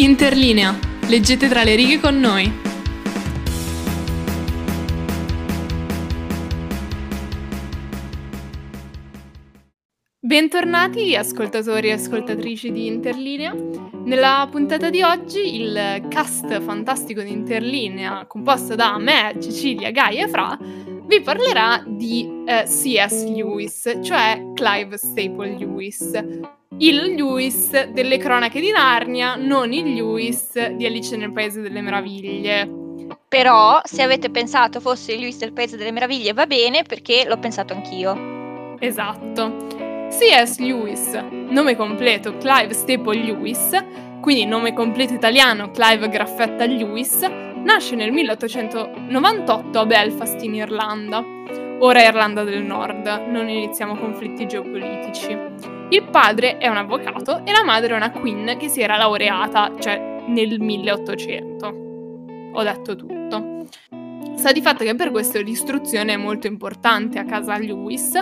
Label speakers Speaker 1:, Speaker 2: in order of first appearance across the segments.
Speaker 1: Interlinea. Leggete tra le righe con noi. Bentornati ascoltatori e ascoltatrici di Interlinea. Nella puntata di oggi il cast fantastico di Interlinea, composto da me, Cecilia, Gaia e Fra, vi parlerà di eh, C.S. Lewis, cioè Clive Staple Lewis, il Lewis delle cronache di Narnia, non il Lewis di Alice nel Paese delle Meraviglie.
Speaker 2: Però, se avete pensato fosse il Lewis del Paese delle Meraviglie, va bene perché l'ho pensato anch'io.
Speaker 1: Esatto. C.S. Lewis, nome completo Clive Staple Lewis, quindi nome completo italiano Clive Graffetta Lewis, nasce nel 1898 a Belfast in Irlanda, ora Irlanda del Nord, non iniziamo conflitti geopolitici. Il padre è un avvocato e la madre è una queen che si era laureata, cioè nel 1800. Ho detto tutto. Sa di fatto che per questo l'istruzione è molto importante a casa Lewis,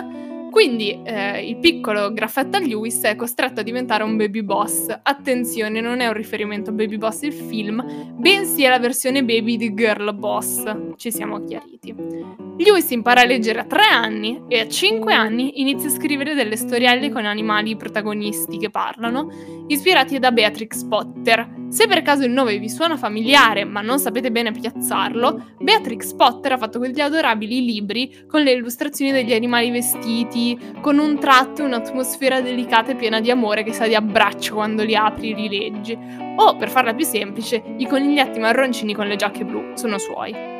Speaker 1: quindi eh, il piccolo Graffetta Lewis è costretto a diventare un baby boss. Attenzione, non è un riferimento a Baby Boss il film, bensì è la versione baby di Girl Boss. Ci siamo chiariti. Lewis impara a leggere a tre anni e a cinque anni inizia a scrivere delle storielle con animali protagonisti che parlano, ispirati da Beatrix Potter. Se per caso il nome vi suona familiare ma non sapete bene piazzarlo, Beatrix Potter ha fatto quegli adorabili libri con le illustrazioni degli animali vestiti, con un tratto un'atmosfera delicata e piena di amore che sa di abbraccio quando li apri e li leggi. O, per farla più semplice, i coniglietti marroncini con le giacche blu sono suoi.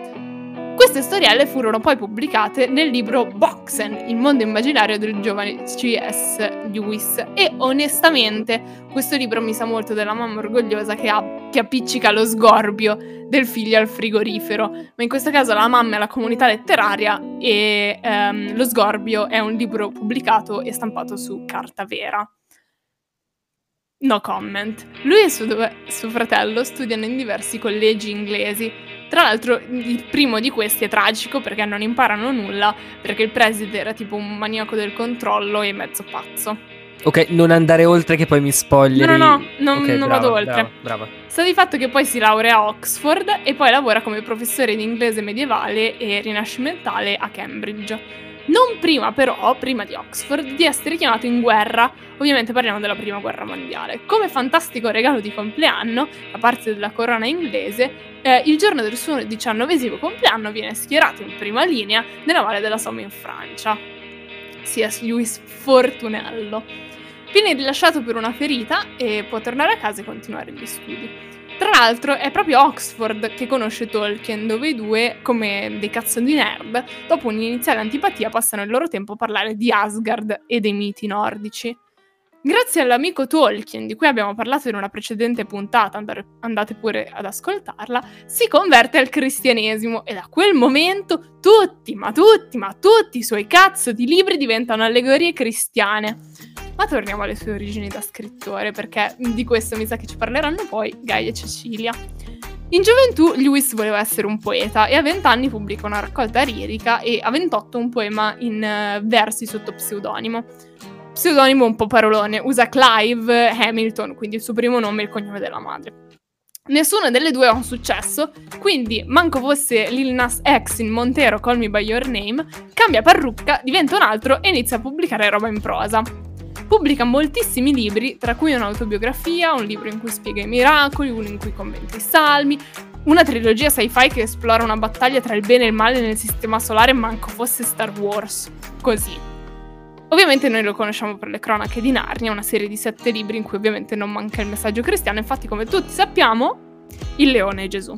Speaker 1: Queste storielle furono poi pubblicate nel libro Boxen, il mondo immaginario del giovane C.S. Lewis e onestamente questo libro mi sa molto della mamma orgogliosa che, ha, che appiccica lo sgorbio del figlio al frigorifero, ma in questo caso la mamma è la comunità letteraria e ehm, lo sgorbio è un libro pubblicato e stampato su carta vera. No comment. Lui e suo, suo fratello studiano in diversi collegi inglesi tra l'altro, il primo di questi è tragico perché non imparano nulla, perché il preside era tipo un maniaco del controllo e mezzo pazzo.
Speaker 3: Ok, non andare oltre che poi mi spoileri.
Speaker 1: No, no, no, non, okay, non
Speaker 3: brava,
Speaker 1: vado oltre.
Speaker 3: Brava, brava.
Speaker 1: Sta di fatto che poi si laurea a Oxford e poi lavora come professore di inglese medievale e rinascimentale a Cambridge. Non prima però, prima di Oxford, di essere chiamato in guerra, ovviamente parliamo della prima guerra mondiale. Come fantastico regalo di compleanno, da parte della corona inglese, eh, il giorno del suo diciannovesimo compleanno viene schierato in prima linea nella Valle della Somme in Francia. C.S. Lewis Fortunello. Viene rilasciato per una ferita e può tornare a casa e continuare gli studi. Tra l'altro è proprio Oxford che conosce Tolkien, dove i due, come dei cazzo di nerd, dopo un'iniziale antipatia passano il loro tempo a parlare di Asgard e dei miti nordici. Grazie all'amico Tolkien, di cui abbiamo parlato in una precedente puntata, andate pure ad ascoltarla, si converte al cristianesimo e da quel momento tutti, ma tutti, ma tutti i suoi cazzo di libri diventano allegorie cristiane. Ma torniamo alle sue origini da scrittore, perché di questo mi sa che ci parleranno poi Gaia e Cecilia. In gioventù Lewis voleva essere un poeta e a 20 anni pubblica una raccolta lirica e a 28 un poema in uh, versi sotto pseudonimo. Pseudonimo un po' parolone, usa Clive Hamilton, quindi il suo primo nome e il cognome della madre. Nessuna delle due ha un successo, quindi manco fosse Lil Nas X in Montero Call Me By Your Name, cambia parrucca, diventa un altro e inizia a pubblicare roba in prosa. Pubblica moltissimi libri, tra cui un'autobiografia, un libro in cui spiega i miracoli, uno in cui commenta i salmi, una trilogia sci-fi che esplora una battaglia tra il bene e il male nel sistema solare, manco fosse Star Wars. Così. Ovviamente noi lo conosciamo per le cronache di Narnia, una serie di sette libri in cui ovviamente non manca il messaggio cristiano, infatti come tutti sappiamo, il leone è Gesù.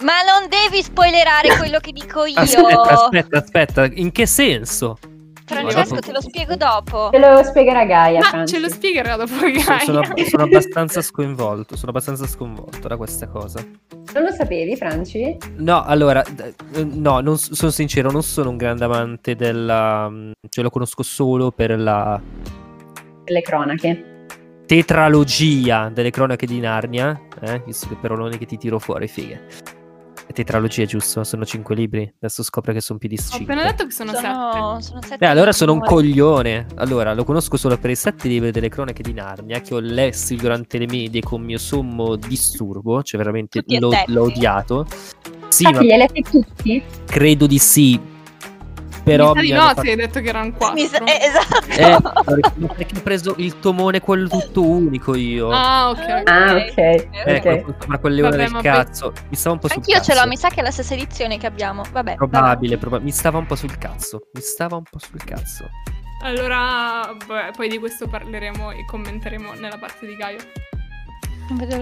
Speaker 2: Ma non devi spoilerare quello che dico io.
Speaker 3: Aspetta, aspetta, aspetta, in che senso?
Speaker 2: Francesco, te lo spiego dopo.
Speaker 4: Te lo spiegherà Gaia.
Speaker 1: Ma ce lo spiegherà dopo Gaia.
Speaker 3: Sono, sono, abbastanza sconvolto. Sono abbastanza sconvolto da questa cosa.
Speaker 4: Non lo sapevi, Franci?
Speaker 3: No, allora, no, non, sono sincero, non sono un grande amante della. Cioè, lo conosco solo per la.
Speaker 4: Le cronache.
Speaker 3: Tetralogia delle cronache di Narnia. Eh, visto che per che ti tiro fuori, fighe tetralogia, giusto? Sono cinque libri. Adesso scopre che sono più di
Speaker 1: Ho
Speaker 3: cinque.
Speaker 1: appena detto che sono, sette.
Speaker 2: Sono, sono sette
Speaker 3: Eh, allora sono un coglione. Allora, lo conosco solo per i sette libri delle cronache di Narnia che ho lessi durante le medie con mio sommo disturbo. Cioè, veramente l'ho, l'ho odiato. Sì, ma
Speaker 4: li hai letti tutti?
Speaker 3: credo di sì. Però
Speaker 1: Mi sa di no,
Speaker 3: fatto-
Speaker 1: hai detto che erano quattro.
Speaker 2: Mi sa- eh, esatto.
Speaker 3: Eh, perché ho preso il tomone quello tutto unico io.
Speaker 1: Ah, ok.
Speaker 4: Ah,
Speaker 2: Ok.
Speaker 3: Eh,
Speaker 4: ok.
Speaker 3: quello sopra quelle ore del
Speaker 1: ma poi-
Speaker 3: cazzo. Mi stava un po' sul
Speaker 2: Anch'io
Speaker 3: cazzo.
Speaker 2: ce l'ho, mi sa che è la stessa edizione che abbiamo. Vabbè.
Speaker 3: Probabile, proba- mi stava un po' sul cazzo. Mi stava un po' sul cazzo.
Speaker 1: Allora, beh, poi di questo parleremo e commenteremo nella parte di Gaio.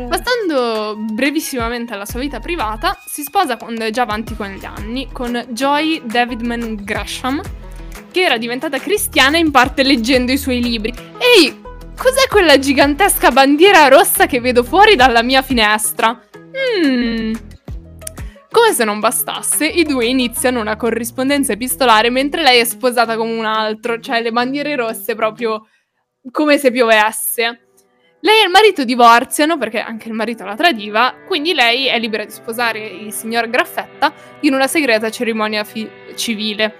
Speaker 1: Passando brevissimamente alla sua vita privata, si sposa quando è già avanti con gli anni con Joy Davidman Gresham, che era diventata cristiana in parte leggendo i suoi libri. Ehi, cos'è quella gigantesca bandiera rossa che vedo fuori dalla mia finestra? Hmm. Come se non bastasse, i due iniziano una corrispondenza epistolare mentre lei è sposata con un altro, cioè le bandiere rosse proprio come se piovesse. Lei e il marito divorziano perché anche il marito la tradiva, quindi lei è libera di sposare il signor Graffetta in una segreta cerimonia fi- civile.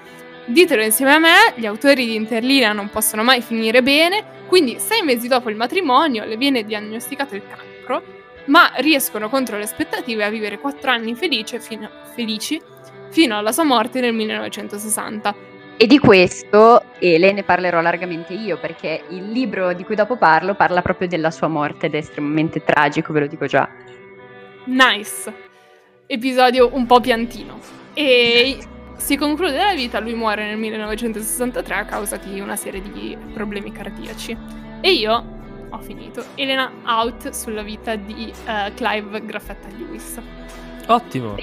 Speaker 1: Ditelo insieme a me, gli autori di Interlinea non possono mai finire bene, quindi sei mesi dopo il matrimonio le viene diagnosticato il cancro, ma riescono contro le aspettative a vivere quattro anni felice fino- felici fino alla sua morte nel 1960.
Speaker 4: E di questo, Ele, ne parlerò largamente io, perché il libro di cui dopo parlo parla proprio della sua morte ed è estremamente tragico, ve lo dico già.
Speaker 1: Nice. Episodio un po' piantino. E si conclude la vita, lui muore nel 1963 a causa di una serie di problemi cardiaci. E io ho finito. Elena out sulla vita di eh, Clive Graffetta Lewis.
Speaker 3: Ottimo.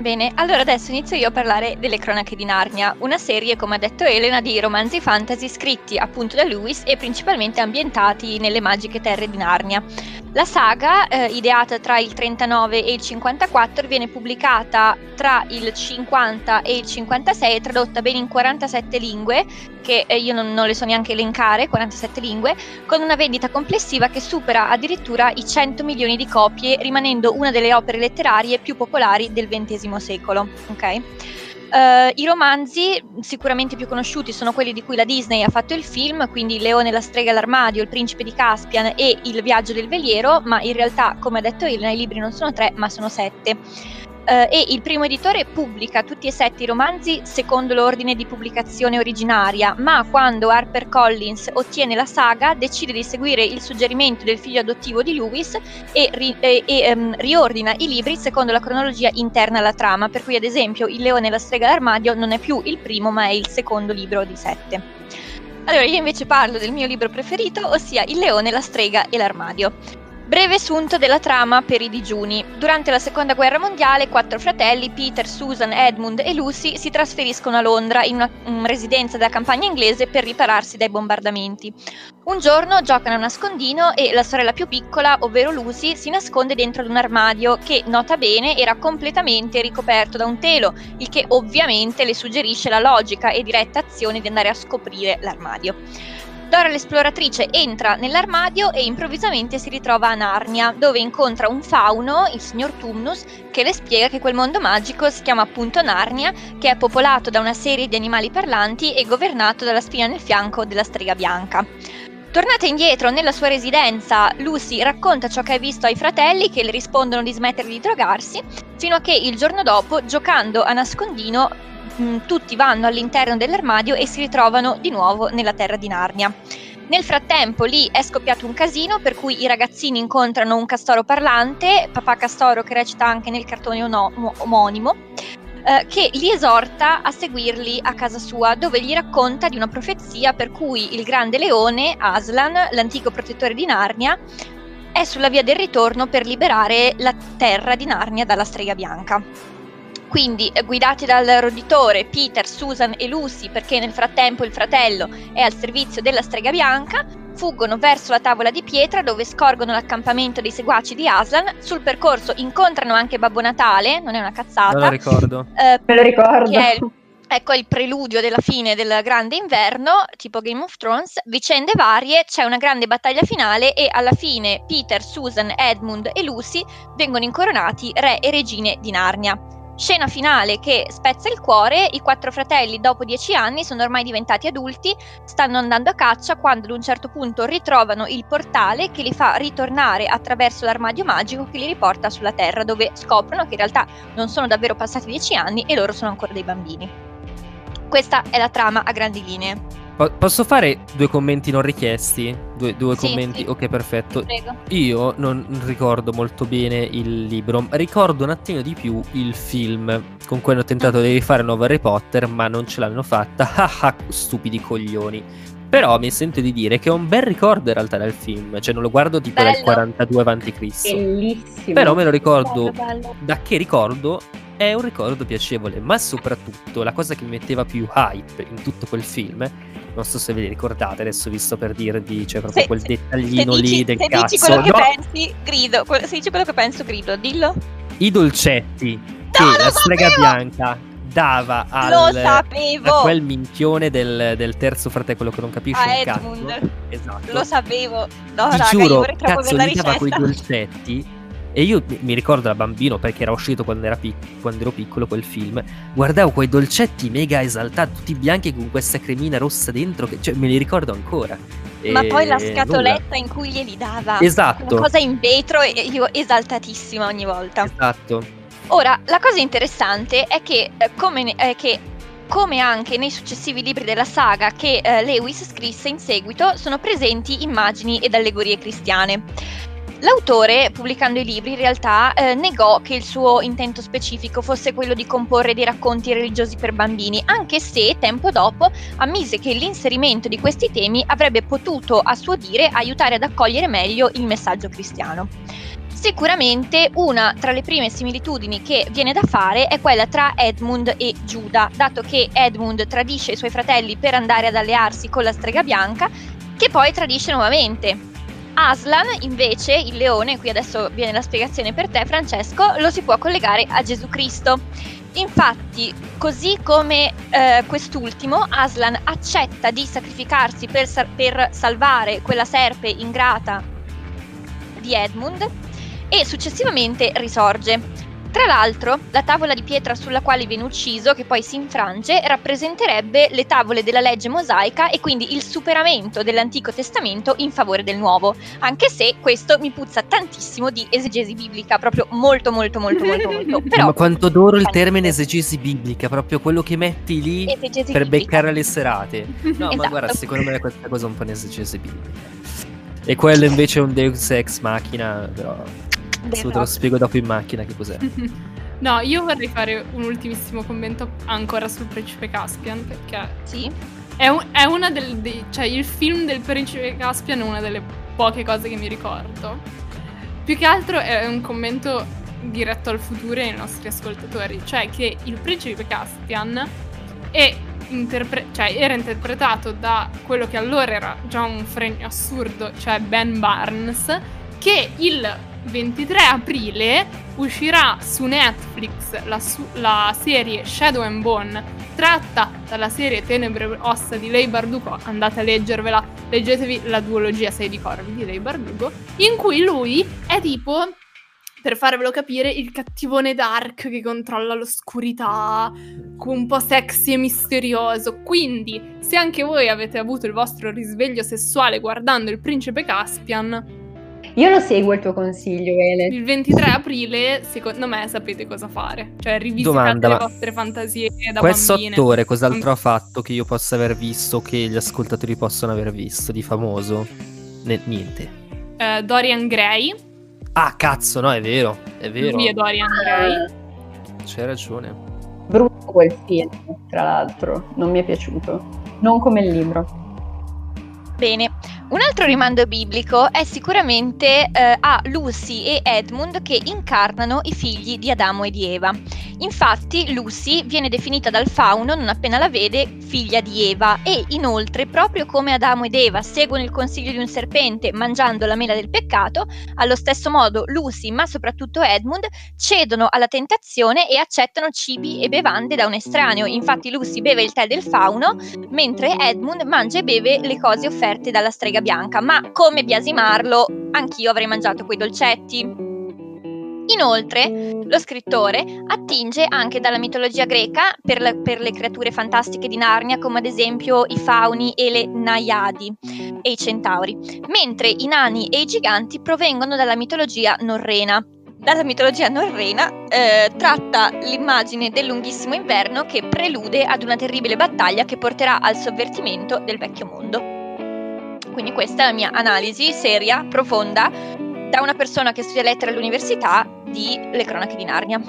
Speaker 2: Bene, allora adesso inizio io a parlare delle Cronache di Narnia, una serie, come ha detto Elena, di romanzi fantasy scritti appunto da Lewis e principalmente ambientati nelle magiche terre di Narnia. La saga, eh, ideata tra il 39 e il 54, viene pubblicata tra il 50 e il 56 e tradotta ben in 47 lingue, che eh, io non, non le so neanche elencare, 47 lingue, con una vendita complessiva che supera addirittura i 100 milioni di copie, rimanendo una delle opere letterarie più popolari del XX secolo. ok? Eh, I romanzi sicuramente più conosciuti sono quelli di cui la Disney ha fatto il film, quindi leone, la strega e l'armadio, Il principe di Caspian e Il viaggio del veliero, ma in realtà, come ha detto Elena, i libri non sono tre, ma sono sette. Eh, e il primo editore pubblica tutti e sette i romanzi secondo l'ordine di pubblicazione originaria, ma quando HarperCollins ottiene la saga decide di seguire il suggerimento del figlio adottivo di Lewis e, ri- e- e, ehm, riordina i libri secondo la cronologia interna alla trama, per cui ad esempio Il leone e la strega d'armadio non è più il primo ma è il secondo libro di sette. Allora io invece parlo del mio libro preferito, ossia Il leone, la strega e l'armadio. Breve sunto della trama per i digiuni. Durante la seconda guerra mondiale, quattro fratelli, Peter, Susan, Edmund e Lucy, si trasferiscono a Londra in una mm, residenza della campagna inglese per ripararsi dai bombardamenti. Un giorno giocano a nascondino e la sorella più piccola, ovvero Lucy, si nasconde dentro ad un armadio che, nota bene, era completamente ricoperto da un telo, il che ovviamente le suggerisce la logica e diretta azione di andare a scoprire l'armadio. Dora l'esploratrice entra nell'armadio e improvvisamente si ritrova a Narnia, dove incontra un fauno, il signor Tumnus, che le spiega che quel mondo magico si chiama appunto Narnia, che è popolato da una serie di animali parlanti e governato dalla spina nel fianco della strega bianca. Tornata indietro nella sua residenza, Lucy racconta ciò che ha visto ai fratelli che le rispondono di smettere di drogarsi, fino a che il giorno dopo, giocando a nascondino, mh, tutti vanno all'interno dell'armadio e si ritrovano di nuovo nella terra di Narnia. Nel frattempo lì è scoppiato un casino per cui i ragazzini incontrano un castoro parlante, papà castoro che recita anche nel cartone omonimo, eh, che li esorta a seguirli a casa sua, dove gli racconta di una profezia per cui il grande leone, Aslan, l'antico protettore di Narnia, è sulla via del ritorno per liberare la terra di Narnia dalla strega bianca. Quindi, eh, guidati dal roditore Peter, Susan e Lucy, perché nel frattempo il fratello è al servizio della strega bianca, fuggono verso la tavola di pietra dove scorgono l'accampamento dei seguaci di Aslan. Sul percorso incontrano anche Babbo Natale, non è una
Speaker 3: Non la
Speaker 2: cazzata,
Speaker 3: ricordo.
Speaker 2: eh,
Speaker 4: Me lo ricordo.
Speaker 2: che è il, ecco, il preludio della fine del grande inverno, tipo Game of Thrones, vicende varie, c'è una grande battaglia finale e alla fine Peter, Susan, Edmund e Lucy vengono incoronati re e regine di Narnia. Scena finale che spezza il cuore, i quattro fratelli dopo dieci anni sono ormai diventati adulti, stanno andando a caccia quando ad un certo punto ritrovano il portale che li fa ritornare attraverso l'armadio magico che li riporta sulla Terra dove scoprono che in realtà non sono davvero passati dieci anni e loro sono ancora dei bambini. Questa è la trama a grandi linee.
Speaker 3: Po- posso fare due commenti non richiesti? Due, due
Speaker 2: Sì,
Speaker 3: commenti?
Speaker 2: sì.
Speaker 3: Ok, perfetto.
Speaker 2: Prego.
Speaker 3: Io non ricordo molto bene il libro, ricordo un attimo di più il film con cui hanno tentato di rifare nuovo Harry Potter, ma non ce l'hanno fatta. Ah ah, stupidi coglioni. Però mi sento di dire che ho un bel ricordo in realtà del film, cioè non lo guardo tipo dal
Speaker 2: Bello.
Speaker 3: 42 avanti Cristo.
Speaker 4: Bellissimo.
Speaker 3: Però me lo ricordo
Speaker 2: Bello, bello.
Speaker 3: da che ricordo è un ricordo piacevole, ma soprattutto la cosa che mi metteva più hype in tutto quel film, non so se ve li ricordate, adesso vi sto per dirvi, c'è proprio
Speaker 2: Se-
Speaker 3: quel dettaglino
Speaker 2: se dici,
Speaker 3: lì del
Speaker 2: se
Speaker 3: cazzo.
Speaker 2: dici quello che
Speaker 3: No,
Speaker 2: pensi, grido. Se dici quello che penso, grido. Dillo.
Speaker 3: I dolcetti che
Speaker 2: No, lo
Speaker 3: la strega
Speaker 2: sapevo!
Speaker 3: bianca dava al, a quel minchione del, del terzo fratello, quello che non capisce
Speaker 2: A
Speaker 3: cazzo.
Speaker 2: Edmund.
Speaker 3: Esatto.
Speaker 2: Lo sapevo. No,
Speaker 3: Ti
Speaker 2: raga,
Speaker 3: giuro,
Speaker 2: io
Speaker 3: cazzo, gli dava quei dolcetti. E io mi- ricordo da bambino, perché era uscito quando, era pic- quando ero piccolo quel film, guardavo quei dolcetti mega esaltati, tutti bianchi con questa cremina rossa dentro, che cioè, me li ricordo ancora.
Speaker 2: Ma
Speaker 3: E
Speaker 2: poi la
Speaker 3: nulla.
Speaker 2: scatoletta in cui glieli dava.
Speaker 3: Esatto.
Speaker 2: Una cosa in vetro e io esaltatissima ogni volta.
Speaker 3: Esatto.
Speaker 2: Ora, la cosa interessante è che, eh, come, è che come anche nei successivi libri della saga che eh, Lewis scrisse in seguito, sono presenti immagini ed allegorie cristiane. L'autore, pubblicando i libri, in realtà eh, negò che il suo intento specifico fosse quello di comporre dei racconti religiosi per bambini, anche se tempo dopo ammise che l'inserimento di questi temi avrebbe potuto, a suo dire, aiutare ad accogliere meglio il messaggio cristiano. Sicuramente una tra le prime similitudini che viene da fare è quella tra Edmund e Giuda, dato che Edmund tradisce i suoi fratelli per andare ad allearsi con la strega bianca, che poi tradisce nuovamente. Aslan, invece, il leone, qui adesso viene la spiegazione per te, Francesco, lo si può collegare a Gesù Cristo. Infatti, così come eh, quest'ultimo, Aslan accetta di sacrificarsi per, per salvare quella serpe ingrata di Edmund e successivamente risorge. Tra l'altro, la tavola di pietra sulla quale viene ucciso, che poi si infrange, rappresenterebbe le tavole della legge mosaica e quindi il superamento dell'Antico Testamento in favore del Nuovo, anche se questo mi puzza tantissimo di esegesi biblica, proprio molto molto molto molto molto. Però
Speaker 3: ma quanto adoro il termine esegesi biblica, proprio quello che metti lì
Speaker 2: esegesi
Speaker 3: per
Speaker 2: biblica.
Speaker 3: beccare le serate. No, ma
Speaker 2: Esatto.
Speaker 3: guarda, secondo me questa cosa è un po' un'esegesi biblica. E quello invece è un Deus Ex Machina, però adesso te lo spiego dopo in macchina che cos'è.
Speaker 1: No, io vorrei fare un ultimissimo commento ancora sul principe Caspian, perché
Speaker 2: Sì,
Speaker 1: è, un- è una delle... dei- cioè il film del principe Caspian è una delle poche cose che mi ricordo. Più che altro è un commento diretto al futuro e ai nostri ascoltatori, cioè che il principe Caspian è interpre- cioè, era interpretato da quello che allora era già un fregno assurdo, cioè Ben Barnes, che il 23 aprile uscirà su Netflix la, su- la serie Shadow and Bone, tratta dalla serie Tenebre Ossa di Lei Bardugo. Andate a leggervela, leggetevi la duologia 6 di Corvi di Lei Bardugo, in cui lui è tipo, per farvelo capire, il cattivone dark che controlla l'oscurità, un po' sexy e misterioso. Quindi, se anche voi avete avuto il vostro risveglio sessuale guardando il principe Caspian,
Speaker 4: Io lo seguo il tuo consiglio, Ele.
Speaker 1: il 23 aprile, secondo me, sapete cosa fare. Cioè, rivisitate
Speaker 3: Domanda,
Speaker 1: le vostre fantasie da
Speaker 3: Questo
Speaker 1: bambine.
Speaker 3: attore cos'altro ha fatto che io possa aver visto, che gli ascoltatori possono aver visto di famoso? Ne- niente.
Speaker 1: Eh, Dorian Gray.
Speaker 3: Ah, cazzo, no, è vero, è vero.
Speaker 1: Lui è Dorian Gray.
Speaker 3: C'hai ragione.
Speaker 4: Brutto quel film, tra l'altro, non mi è piaciuto. Non come il libro.
Speaker 2: Bene, un altro rimando biblico è sicuramente eh, a Lucy e Edmund che incarnano i figli di Adamo e di Eva. Infatti Lucy viene definita dal fauno, non appena la vede, figlia di Eva e inoltre, proprio come Adamo ed Eva seguono il consiglio di un serpente mangiando la mela del peccato, allo stesso modo Lucy, ma soprattutto Edmund, cedono alla tentazione e accettano cibi e bevande da un estraneo. Infatti Lucy beve il tè del fauno, mentre Edmund mangia e beve le cose offerte dalla strega bianca. Ma come biasimarlo, anch'io avrei mangiato quei dolcetti. Inoltre, lo scrittore attinge anche dalla mitologia greca per, la, per, le creature fantastiche di Narnia, come ad esempio i fauni e le naiadi e i centauri, mentre i nani e i giganti provengono dalla mitologia norrena. Dalla mitologia norrena eh, tratta l'immagine del lunghissimo inverno che prelude ad una terribile battaglia che porterà al sovvertimento del vecchio mondo. Quindi questa è la mia analisi seria, profonda, da una persona che studia lettere all'università di Le cronache di Narnia.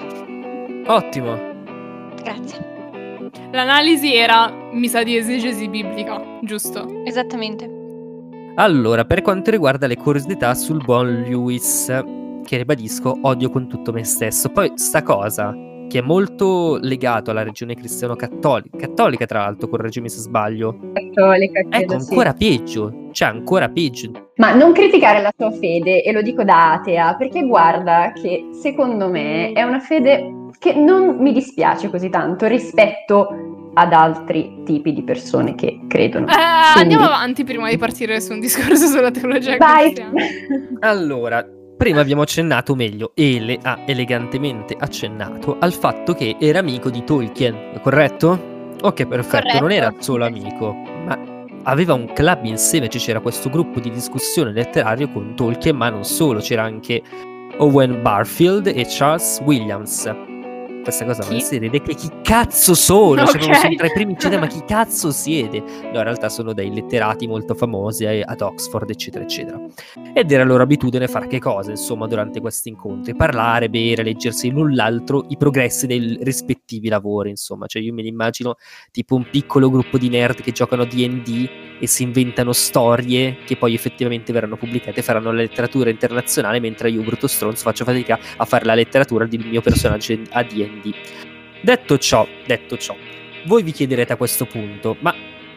Speaker 3: Ottimo.
Speaker 2: Grazie.
Speaker 1: L'analisi era, mi sa, di esegesi biblica, giusto?
Speaker 2: Esattamente.
Speaker 3: Allora, per quanto riguarda le curiosità sul buon Lewis, che ribadisco, odio con tutto me stesso. Poi sta cosa, che è molto legato alla regione cristiano-cattolica, cattolica tra l'altro, correggimi se sbaglio.
Speaker 4: Cattolica,
Speaker 3: credo, ecco, ancora sì. peggio, cioè ancora peggio.
Speaker 4: Ma non criticare la tua fede, e lo dico da atea, perché guarda che secondo me è una fede che non mi dispiace così tanto rispetto ad altri tipi di persone che credono.
Speaker 1: Eh, Quindi... Andiamo avanti prima di partire su un discorso sulla teologia Vai.
Speaker 3: allora, Prima abbiamo accennato, meglio, Ele ha elegantemente accennato al fatto che era amico di Tolkien, corretto? Ok, perfetto, corretto. non era solo amico, ma aveva un club insieme, cioè c'era questo gruppo di discussione letterario con Tolkien, ma non solo, c'era anche Owen Barfield e Charles Williams questa cosa non si vede che chi cazzo sono? Okay. Cioè, sono tra i primi cinema, ma chi cazzo siede? No, in realtà sono dei letterati molto famosi eh, ad Oxford, eccetera, eccetera. Ed era loro abitudine fare che cosa, insomma, durante questi incontri? Parlare, bere, leggersi l'un l'altro i progressi dei rispettivi lavori, insomma. Cioè, io me li immagino tipo un piccolo gruppo di nerd che giocano a D&D e si inventano storie che poi effettivamente verranno pubblicate e faranno la letteratura internazionale, mentre io, brutto stronzo, faccio fatica a fare la letteratura del mio personaggio a D&D quindi, detto ciò, detto ciò, voi vi chiederete a questo punto, ma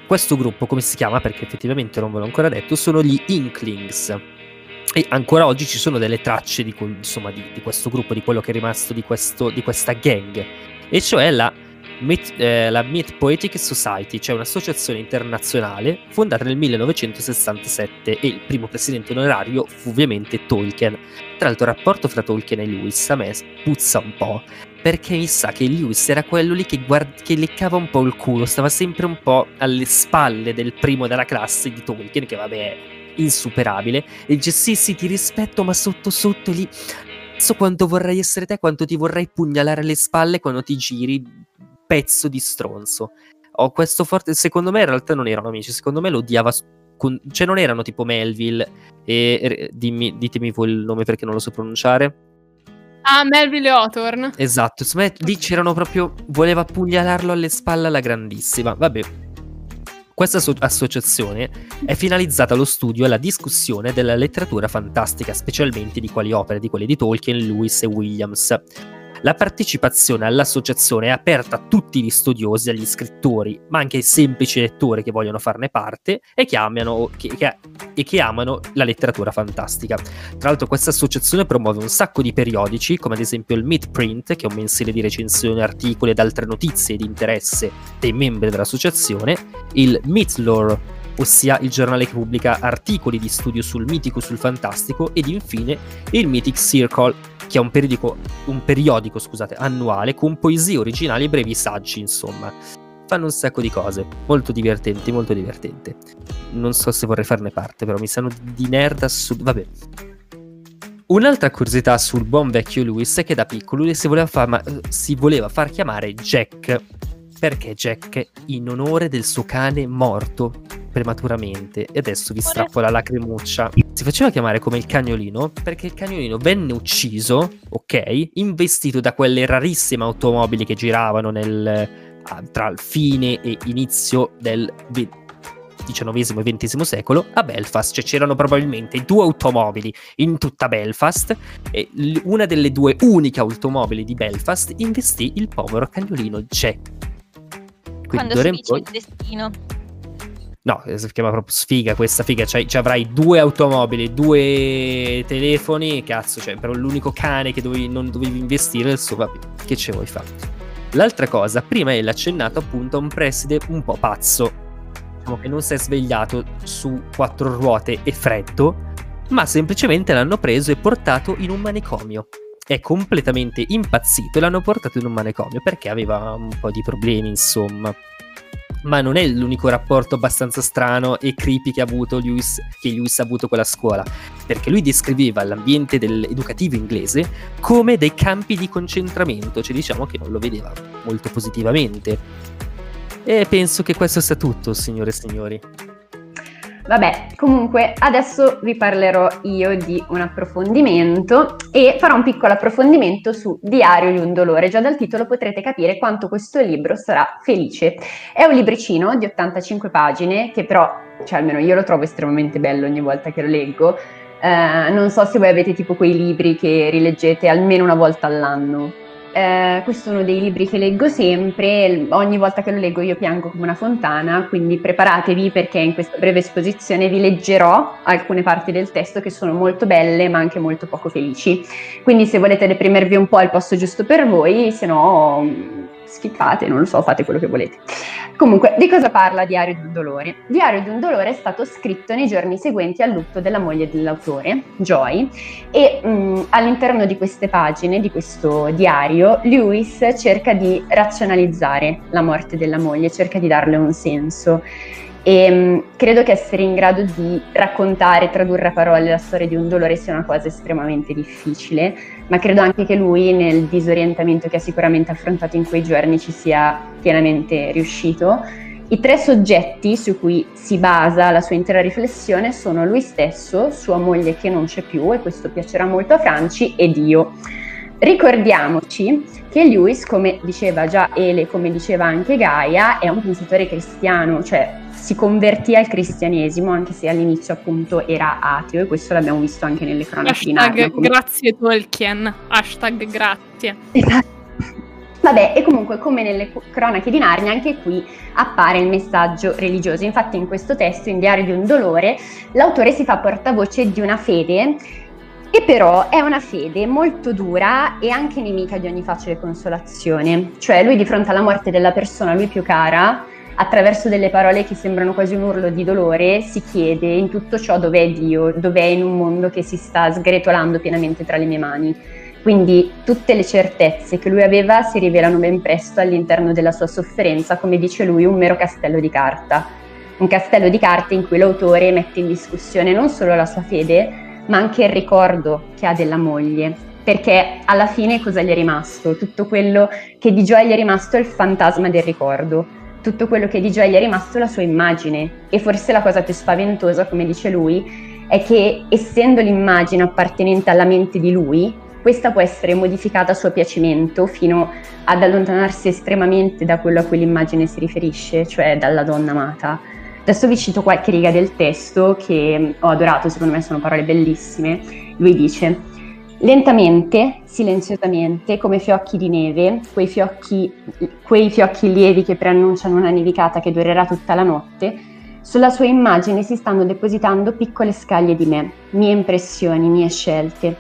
Speaker 3: questo gruppo come si chiama? Perché effettivamente non ve l'ho ancora detto, sono gli Inklings. E ancora oggi ci sono delle tracce di, insomma, di, di questo gruppo, di quello che è rimasto di, questo, di questa gang, e cioè la Myth, eh, la Myth Poetic Society, cioè un'associazione internazionale fondata nel 1967 e il primo presidente onorario fu ovviamente Tolkien. Tra l'altro il rapporto fra Tolkien e Lewis a me puzza un po', perché mi sa che Lewis era quello lì che, guard- che leccava un po' il culo, stava sempre un po' alle spalle del primo della classe di Tolkien, che vabbè è insuperabile, e dice sì sì ti rispetto ma sotto sotto lì so quanto vorrei essere te, quanto ti vorrei pugnalare alle spalle quando ti giri pezzo di stronzo. Ho questo forte. Secondo me in realtà non erano amici. Secondo me lo odiava. Con... Cioè, non erano tipo Melville. E dimmi, ditemi voi il nome perché non lo so pronunciare.
Speaker 1: Ah, Melville Hawthorne.
Speaker 3: Esatto. Me, lì c'erano proprio. Voleva pugnalarlo alle spalle alla grandissima. Vabbè. Questa so- associazione è finalizzata allo studio e alla discussione della letteratura fantastica, specialmente di quali opere, di quelle di Tolkien, Lewis e Williams. La partecipazione all'associazione è aperta a tutti gli studiosi, agli scrittori, ma anche ai semplici lettori che vogliono farne parte e che amano, che, che, e che amano la letteratura fantastica. Tra l'altro questa associazione promuove un sacco di periodici, come ad esempio il Meet Print, che è un mensile di recensioni, articoli ed altre notizie di interesse dei membri dell'associazione, il Meet ossia il giornale che pubblica articoli di studio sul mitico e sul fantastico, ed infine il Mythic Circle, che è un periodico, un periodico scusate, annuale con poesie originali e brevi saggi, insomma. Fanno un sacco di cose, molto divertenti, molto divertente. Non so se vorrei farne parte, però mi sanno di nerd assurdo. Vabbè. Un'altra curiosità sul buon vecchio Lewis è che da piccolo lui si voleva, far, ma, si voleva far chiamare Jack perché Jack, in onore del suo cane morto prematuramente, e adesso vi strappo la lacrimuccia, si faceva chiamare come il cagnolino perché il cagnolino venne ucciso, ok, investito da quelle rarissime automobili che giravano nel, ah, tra il fine e inizio del XIX e XX secolo a Belfast, cioè c'erano probabilmente due automobili in tutta Belfast e una delle due uniche automobili di Belfast investì il povero cagnolino Jack
Speaker 2: quando si dice poi... il destino.
Speaker 3: No, eh, si chiama proprio sfiga questa figa. Cioè, cioè, avrai due automobili, due telefoni. Cazzo, cioè, però l'unico cane che dovevi, non dovevi investire il suo. Vabbè, che ce vuoi fare? L'altra cosa, prima è l'accennato appunto a un preside un po' pazzo. Diciamo che non si è svegliato su quattro ruote e freddo, ma semplicemente l'hanno preso e portato in un manicomio. è completamente impazzito e l'hanno portato in un manicomio perché aveva un po' di problemi, insomma. Ma non è l'unico rapporto abbastanza strano e creepy che ha avuto Lewis, che Lewis ha avuto con la scuola, perché lui descriveva l'ambiente educativo inglese come dei campi di concentramento, cioè diciamo che non lo vedeva molto positivamente. E penso che questo sia tutto, signore e signori.
Speaker 4: Vabbè, comunque adesso vi parlerò io di un approfondimento e farò un piccolo approfondimento su Diario di un dolore. Già dal titolo potrete capire quanto questo libro sarà felice. È un libricino di 85 pagine che però, cioè almeno io lo trovo estremamente bello ogni volta che lo leggo. Eh, non so se voi avete tipo quei libri che rileggete almeno una volta all'anno. Eh, questo è uno dei libri che leggo sempre, ogni volta che lo leggo io piango come una fontana, quindi preparatevi perché in questa breve esposizione vi leggerò alcune parti del testo che sono molto belle ma anche molto poco felici. Quindi se volete deprimervi un po' è il posto giusto per voi, se no schippate, non lo so, fate quello che volete. Comunque, di cosa parla Diario di un dolore? Diario di un dolore è stato scritto nei giorni seguenti al lutto della moglie dell'autore, Joy, e mh, mm, all'interno di queste pagine, di questo diario, Lewis cerca di razionalizzare la morte della moglie, cerca di darle un senso. E mh, mm, credo che essere in grado di raccontare, tradurre a parole la storia di un dolore sia una cosa estremamente difficile, ma credo anche che lui nel disorientamento che ha sicuramente affrontato in quei giorni ci sia pienamente riuscito. I tre soggetti su cui si basa la sua intera riflessione sono lui stesso, sua moglie che non c'è più, e questo piacerà molto a Franci, ed io. Ricordiamoci che Lewis, come diceva già Ele, come diceva anche Gaia, è un pensatore cristiano, cioè si convertì al cristianesimo anche se all'inizio appunto era ateo e questo l'abbiamo visto anche nelle cronache
Speaker 1: Hashtag come... grazie Tolkien, hashtag grazie.
Speaker 4: Esatto. Vabbè, e comunque come nelle cronache di Narnia, anche qui appare il messaggio religioso. Infatti in questo testo, in Diario di un dolore, l'autore si fa portavoce di una fede che però è una fede molto dura e anche nemica di ogni facile consolazione. Cioè lui di fronte alla morte della persona a lui più cara, attraverso delle parole che sembrano quasi un urlo di dolore, si chiede in tutto ciò dov'è Dio, dov'è in un mondo che si sta sgretolando pienamente tra le mie mani. Quindi tutte le certezze che lui aveva si rivelano ben presto all'interno della sua sofferenza, come dice lui, un mero castello di carta. Un castello di carta in cui l'autore mette in discussione non solo la sua fede, ma anche il ricordo che ha della moglie, perché alla fine cosa gli è rimasto? Tutto quello che di Joy gli è rimasto è il fantasma del ricordo tutto quello che di Joy è rimasto la sua immagine e forse la cosa più spaventosa, come dice lui, è che essendo l'immagine appartenente alla mente di lui, questa può essere modificata a suo piacimento fino ad allontanarsi estremamente da quello a cui l'immagine si riferisce, cioè dalla donna amata. Adesso vi cito qualche riga del testo che ho adorato, secondo me sono parole bellissime. Lui dice: Lentamente, silenziosamente, come fiocchi di neve, quei fiocchi, quei fiocchi lievi che preannunciano una nevicata che durerà tutta la notte, sulla sua immagine si stanno depositando piccole scaglie di me, mie impressioni, mie scelte.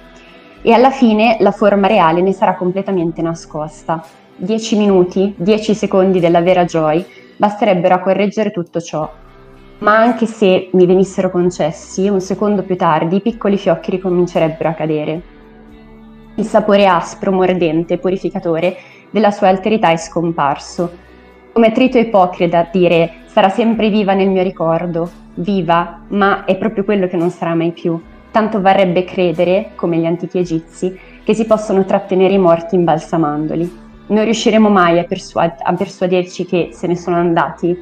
Speaker 4: E alla fine la forma reale ne sarà completamente nascosta. Dieci minuti, dieci secondi della vera Joy basterebbero a correggere tutto ciò. Ma anche se mi venissero concessi, un secondo più tardi i piccoli fiocchi ricomincerebbero a cadere il sapore aspro, mordente, purificatore della sua alterità è scomparso. Come trito ipocrita a dire sarà sempre viva nel mio ricordo, viva, ma è proprio quello che non sarà mai più. Tanto varrebbe credere, come gli antichi egizi, che si possono trattenere i morti imbalsamandoli. Non riusciremo mai a, persuad- a persuaderci che se ne sono andati.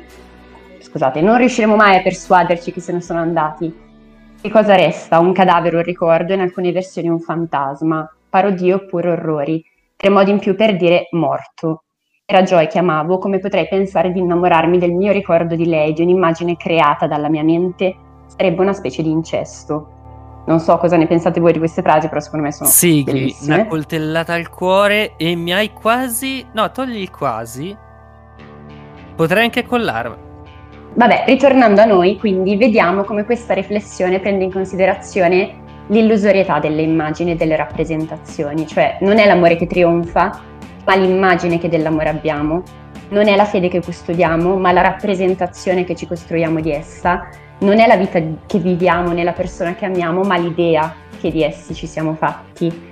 Speaker 4: Scusate, non riusciremo mai a persuaderci che se ne sono andati. Che cosa resta? Un cadavere, un ricordo, in alcune versioni un fantasma, parodie oppure orrori, tre modi in più per dire morto. Era Joy che amavo, come potrei pensare di innamorarmi del mio ricordo di lei, di un'immagine creata dalla mia mente? Sarebbe una specie di incesto. Non so cosa ne pensate voi di queste frasi, però secondo me sono
Speaker 3: sì,
Speaker 4: bellissime.
Speaker 3: una coltellata al cuore e mi hai quasi... No, togli il quasi. Potrei anche collarmi.
Speaker 4: Vabbè, ritornando a noi, quindi vediamo come questa riflessione prende in considerazione l'illusorietà delle immagini e delle rappresentazioni, cioè non è l'amore che trionfa, ma l'immagine che dell'amore abbiamo, non è la fede che custodiamo, ma la rappresentazione che ci costruiamo di essa, non è la vita che viviamo né la persona che amiamo, ma l'idea che di essi ci siamo fatti.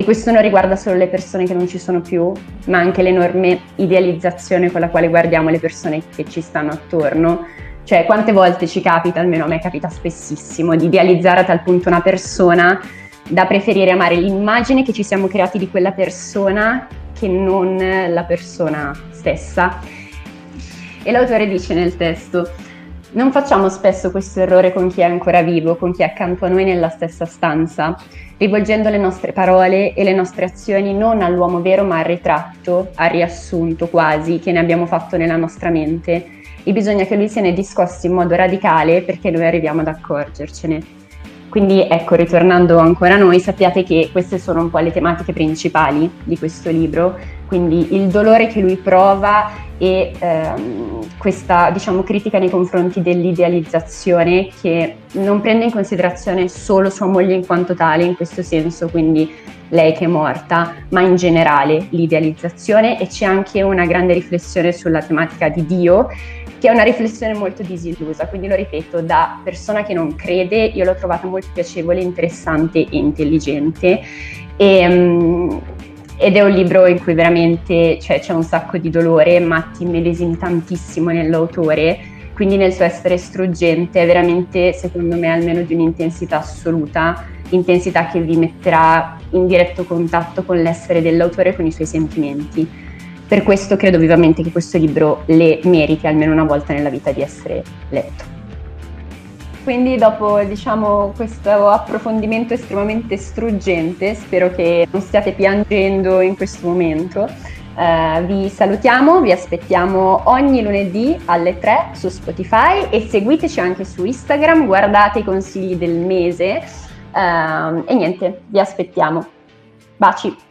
Speaker 4: E questo non riguarda solo le persone che non ci sono più, ma anche l'enorme idealizzazione con la quale guardiamo le persone che ci stanno attorno. Cioè, quante volte ci capita, almeno a me capita spessissimo, di idealizzare a tal punto una persona da preferire amare l'immagine che ci siamo creati di quella persona che non la persona stessa. E l'autore dice nel testo, non facciamo spesso questo errore con chi è ancora vivo, con chi è accanto a noi nella stessa stanza, rivolgendo le nostre parole e le nostre azioni non all'uomo vero ma al ritratto, al riassunto quasi che ne abbiamo fatto nella nostra mente e bisogna che lui se ne discosti in modo radicale perché noi arriviamo ad accorgercene. Quindi ecco, ritornando ancora a noi, sappiate che queste sono un po' le tematiche principali di questo libro, quindi il dolore che lui prova e ehm, questa diciamo, critica nei confronti dell'idealizzazione che non prende in considerazione solo sua moglie in quanto tale, in questo senso, quindi lei che è morta, ma in generale l'idealizzazione e c'è anche una grande riflessione sulla tematica di Dio che è una riflessione molto disillusa, quindi lo ripeto, da persona che non crede, io l'ho trovata molto piacevole, interessante e intelligente. E, um, ed è un libro in cui veramente cioè, c'è un sacco di dolore, ma ti medesimi tantissimo nell'autore, quindi nel suo essere struggente è veramente, secondo me, almeno di un'intensità assoluta, intensità che vi metterà in diretto contatto con l'essere dell'autore e con i suoi sentimenti. Per questo credo vivamente che questo libro le meriti almeno una volta nella vita di essere letto. Quindi dopo diciamo, questo approfondimento estremamente struggente, spero che non stiate piangendo in questo momento, eh, vi salutiamo, vi aspettiamo ogni lunedì alle 3 su Spotify e seguiteci anche su Instagram, guardate i consigli del mese eh, e niente, vi aspettiamo. Baci!